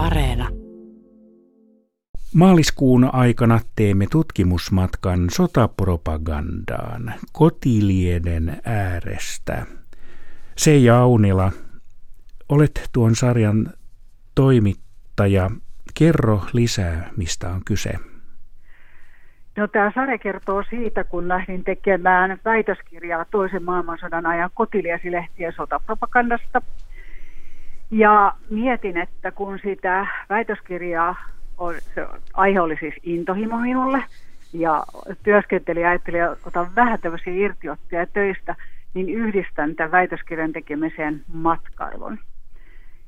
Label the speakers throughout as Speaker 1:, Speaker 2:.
Speaker 1: Areena.
Speaker 2: Maaliskuun aikana teemme tutkimusmatkan sotapropagandaan kotilieden äärestä. Seija Aunila, olet tuon sarjan toimittaja. Kerro lisää, mistä on kyse.
Speaker 3: No, tämä sarja kertoo siitä, kun lähdin tekemään väitöskirjaa toisen maailmansodan ajan kotiliesilehtien sotapropagandasta. Ja mietin, että kun sitä väitöskirjaa, on, se aihe oli siis intohimo minulle, ja työskenteli ja ajatteli, että otan vähän tämmöisiä irtiottoja töistä, niin yhdistän tämän väitöskirjan tekemiseen matkailun.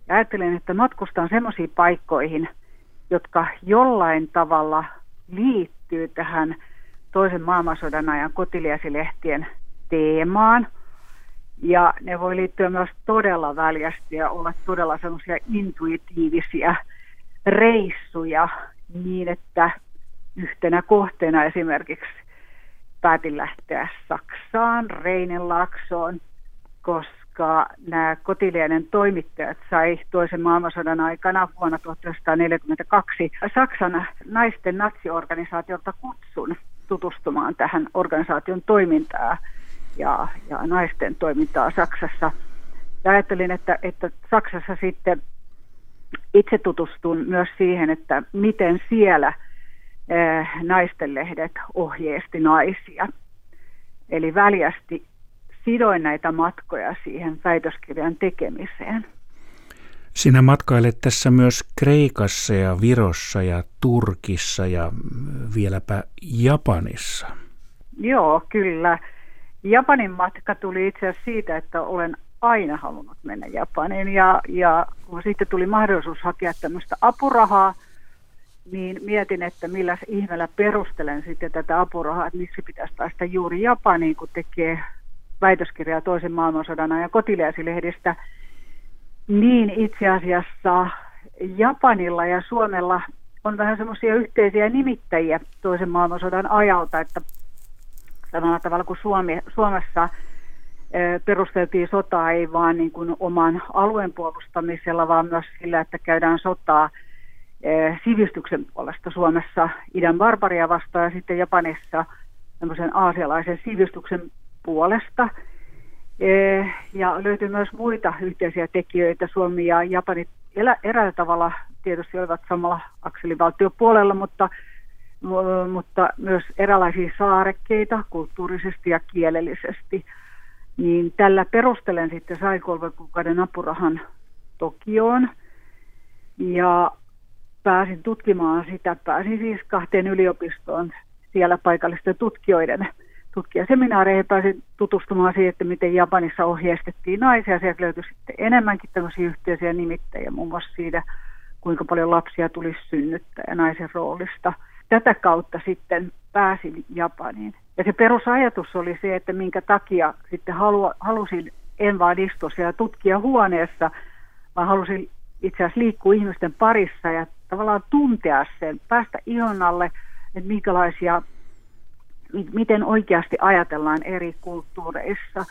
Speaker 3: Ja ajattelin, että matkustan semmoisiin paikkoihin, jotka jollain tavalla liittyy tähän toisen maailmansodan ajan kotiliesilehtien teemaan. Ja ne voi liittyä myös todella väljästi ja olla todella semmoisia intuitiivisia reissuja niin, että yhtenä kohteena esimerkiksi päätin lähteä Saksaan, Reinenlaksoon, koska koska nämä kotilienen toimittajat sai toisen maailmansodan aikana vuonna 1942 Saksan naisten natsiorganisaatiolta kutsun tutustumaan tähän organisaation toimintaan ja, ja naisten toimintaa Saksassa. Ja ajattelin, että, että Saksassa sitten itse tutustun myös siihen, että miten siellä eh, naistenlehdet ohjeesti naisia. Eli väljästi sidoin näitä matkoja siihen väitöskirjan tekemiseen.
Speaker 2: Sinä matkailet tässä myös Kreikassa ja Virossa ja Turkissa ja vieläpä Japanissa.
Speaker 3: Joo, kyllä. Japanin matka tuli itse asiassa siitä, että olen aina halunnut mennä Japaniin. Ja, ja kun sitten tuli mahdollisuus hakea tämmöistä apurahaa, niin mietin, että millä ihmeellä perustelen sitten tätä apurahaa, että miksi pitäisi päästä juuri Japaniin, kun tekee väitöskirjaa toisen maailmansodan ajan kotiliäisilehdistä, niin itse asiassa Japanilla ja Suomella on vähän semmoisia yhteisiä nimittäjiä toisen maailmansodan ajalta, että samalla tavalla kuin Suomi, Suomessa perusteltiin sotaa ei vaan niin kuin oman alueen puolustamisella, vaan myös sillä, että käydään sotaa sivistyksen puolesta Suomessa idän barbaria vastaan ja sitten Japanissa tämmöisen aasialaisen sivistyksen puolesta. Ja löytyy myös muita yhteisiä tekijöitä. Suomi ja Japani eräällä tavalla tietysti olivat samalla akselivaltiopuolella, mutta, mutta myös erilaisia saarekkeita kulttuurisesti ja kielellisesti. Niin tällä perustelen sitten sai kolmen kuukauden apurahan Tokioon ja pääsin tutkimaan sitä. Pääsin siis kahteen yliopistoon siellä paikallisten tutkijoiden tutkijaseminaareihin pääsin tutustumaan siihen, että miten Japanissa ohjeistettiin naisia. Sieltä löytyi sitten enemmänkin tämmöisiä yhteisiä nimittäjiä, muun muassa siitä, kuinka paljon lapsia tulisi synnyttää ja naisen roolista. Tätä kautta sitten pääsin Japaniin. Ja se perusajatus oli se, että minkä takia sitten halu, halusin en vaan istua siellä tutkijahuoneessa, vaan halusin itse asiassa liikkua ihmisten parissa ja tavallaan tuntea sen, päästä ihon alle, että minkälaisia miten oikeasti ajatellaan eri kulttuureissa,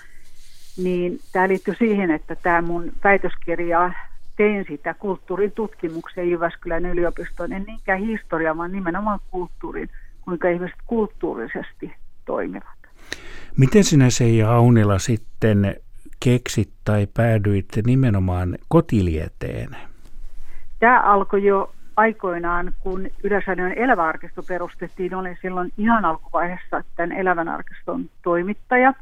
Speaker 3: niin tämä liittyy siihen, että tämä mun väitöskirja tein sitä kulttuurin tutkimuksen Jyväskylän yliopistoon, en niinkään historia, vaan nimenomaan kulttuurin, kuinka ihmiset kulttuurisesti toimivat.
Speaker 2: Miten sinä Seija Aunila sitten keksit tai päädyit nimenomaan kotilieteen?
Speaker 3: Tämä alkoi jo aikoinaan, kun Yleisradion eläväarkisto perustettiin, olin silloin ihan alkuvaiheessa tämän elävän arkiston toimittaja.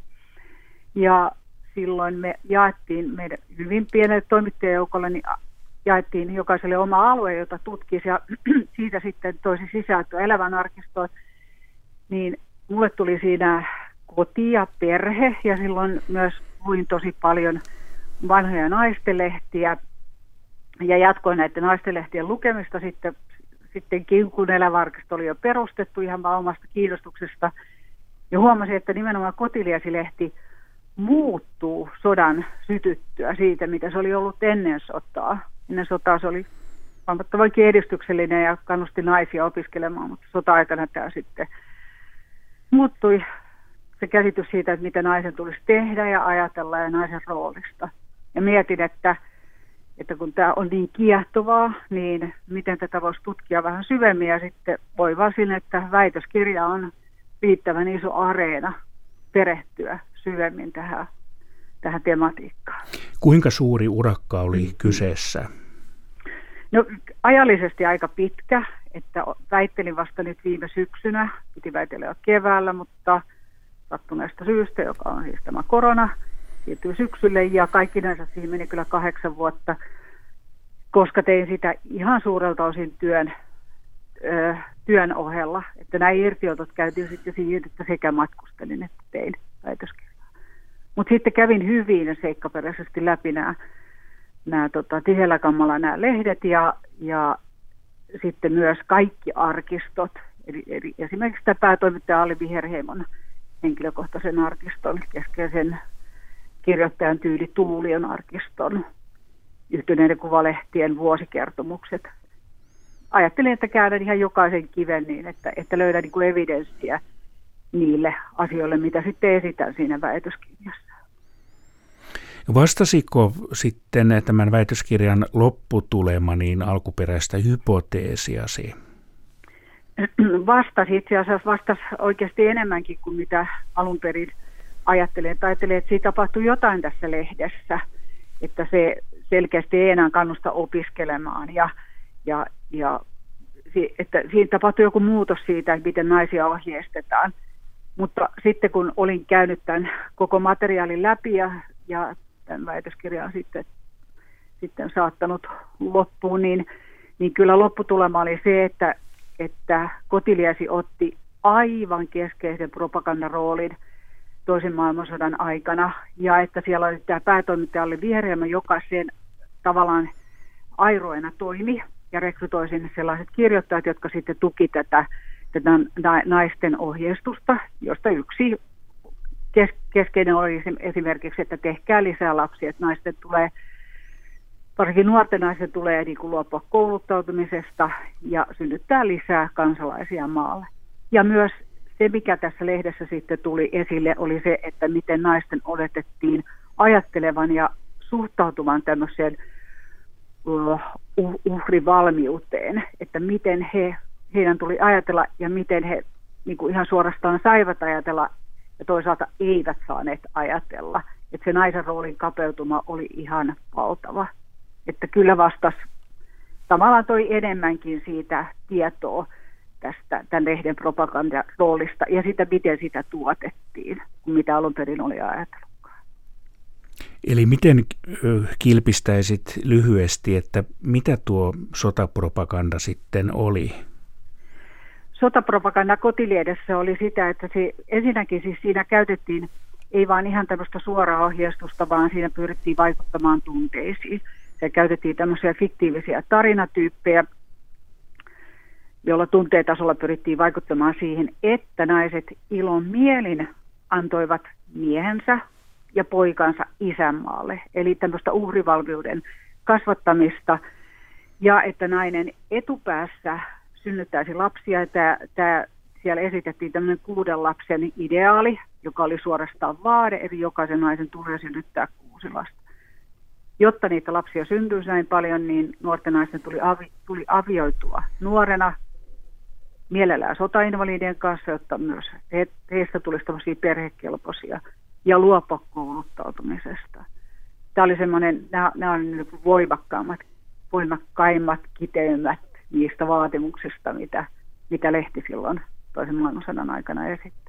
Speaker 3: Ja silloin me jaettiin meidän hyvin pienelle toimittajajoukolle, niin jaettiin jokaiselle oma alue, jota tutkisi ja siitä sitten toisi sisältöä elävän arkistoon. Niin mulle tuli siinä koti ja perhe ja silloin myös luin tosi paljon vanhoja naistenlehtiä ja jatkoin näiden naistenlehtien lukemista sitten, sittenkin, kun elävarkisto oli jo perustettu ihan vaan omasta kiinnostuksesta. Ja huomasin, että nimenomaan kotiliasilehti muuttuu sodan sytyttyä siitä, mitä se oli ollut ennen sotaa. Ennen sotaa se oli huomattavankin edistyksellinen ja kannusti naisia opiskelemaan, mutta sota-aikana tämä sitten muuttui se käsitys siitä, että mitä naisen tulisi tehdä ja ajatella ja naisen roolista. Ja mietin, että että kun tämä on niin kiehtovaa, niin miten tätä voisi tutkia vähän syvemmin ja sitten voi sinne, että väitöskirja on riittävän iso areena perehtyä syvemmin tähän, tähän tematiikkaan.
Speaker 2: Kuinka suuri urakka oli mm. kyseessä?
Speaker 3: No ajallisesti aika pitkä, että väittelin vasta nyt viime syksynä, piti väitellä jo keväällä, mutta sattuneesta syystä, joka on siis tämä korona, siirtyy syksylle ja kaikki näissä siihen meni kyllä kahdeksan vuotta, koska tein sitä ihan suurelta osin työn, ö, työn ohella. Että nämä irtiotot käytiin sitten siihen, että sekä matkustelin että tein väitöskirjaa. Mutta sitten kävin hyvin seikkaperäisesti läpi nämä, nämä tota, tiheällä kammalla nämä lehdet ja, ja sitten myös kaikki arkistot. Eli, eli esimerkiksi tämä päätoimittaja Ali Viherheimon henkilökohtaisen arkiston keskeisen kirjoittajan tyyli Tuulion arkiston yhtyneiden kuvalehtien vuosikertomukset. Ajattelin, että käydän ihan jokaisen kiven niin, että, että löydän niin kuin evidenssiä niille asioille, mitä sitten esitän siinä väitöskirjassa.
Speaker 2: Vastasiko sitten tämän väitöskirjan lopputulema niin alkuperäistä hypoteesiasi?
Speaker 3: Vastasi itse asiassa vastasi oikeasti enemmänkin kuin mitä alun perin ajattelin. Että ajattelin, että siitä tapahtui jotain tässä lehdessä, että se selkeästi ei enää kannusta opiskelemaan ja, ja, ja että siinä tapahtui joku muutos siitä, että miten naisia ohjeistetaan. Mutta sitten kun olin käynyt tämän koko materiaalin läpi ja, ja tämän väitöskirjan sitten, sitten saattanut loppuun, niin, niin kyllä lopputulema oli se, että, että Kotiliesi otti aivan keskeisen propagandaroolin roolin – toisen maailmansodan aikana. Ja että siellä oli tämä päätoimittaja oli Vihreämä, joka sen tavallaan airoina toimi ja rekrytoi sinne sellaiset kirjoittajat, jotka sitten tuki tätä, tätä naisten ohjeistusta, josta yksi kes, keskeinen oli esimerkiksi, että tehkää lisää lapsia, että naisten tulee, varsinkin nuorten naisten tulee niin kuin luopua kouluttautumisesta ja synnyttää lisää kansalaisia maalle. Ja myös se, mikä tässä lehdessä sitten tuli esille, oli se, että miten naisten oletettiin ajattelevan ja suhtautuvan tämmöiseen uh, uhrivalmiuteen, että miten he, heidän tuli ajatella ja miten he niin kuin ihan suorastaan saivat ajatella ja toisaalta eivät saaneet ajatella. Että se naisen roolin kapeutuma oli ihan valtava. Että kyllä vastas tavallaan toi enemmänkin siitä tietoa tästä tämän lehden propagandaroolista ja sitä, miten sitä tuotettiin, kuin mitä alun perin oli ajatellutkaan.
Speaker 2: Eli miten kilpistäisit lyhyesti, että mitä tuo sotapropaganda sitten oli?
Speaker 3: Sotapropaganda kotiliedessä oli sitä, että se, ensinnäkin siis siinä käytettiin ei vain ihan tämmöistä suoraa ohjeistusta, vaan siinä pyrittiin vaikuttamaan tunteisiin. Ja käytettiin tämmöisiä fiktiivisiä tarinatyyppejä, jolla tunteetasolla pyrittiin vaikuttamaan siihen, että naiset ilon mielin antoivat miehensä ja poikansa isänmaalle. Eli tämmöistä uhrivalmiuden kasvattamista ja että nainen etupäässä synnyttäisi lapsia. Tämä, tämä, siellä esitettiin tämmöinen kuuden lapsen ideaali, joka oli suorastaan vaade, eli jokaisen naisen tulee synnyttää kuusi lasta. Jotta niitä lapsia syntyisi näin paljon, niin nuorten naisten tuli, avi, tuli avioitua nuorena mielellään sotainvalidien kanssa, jotta myös he, heistä tulisi tämmöisiä perhekelpoisia ja luopua kouluttautumisesta. Tämä oli semmoinen, nämä, nämä on niin voimakkaimmat, voimakkaimmat niistä vaatimuksista, mitä, mitä lehti silloin toisen maailmansodan aikana esitti.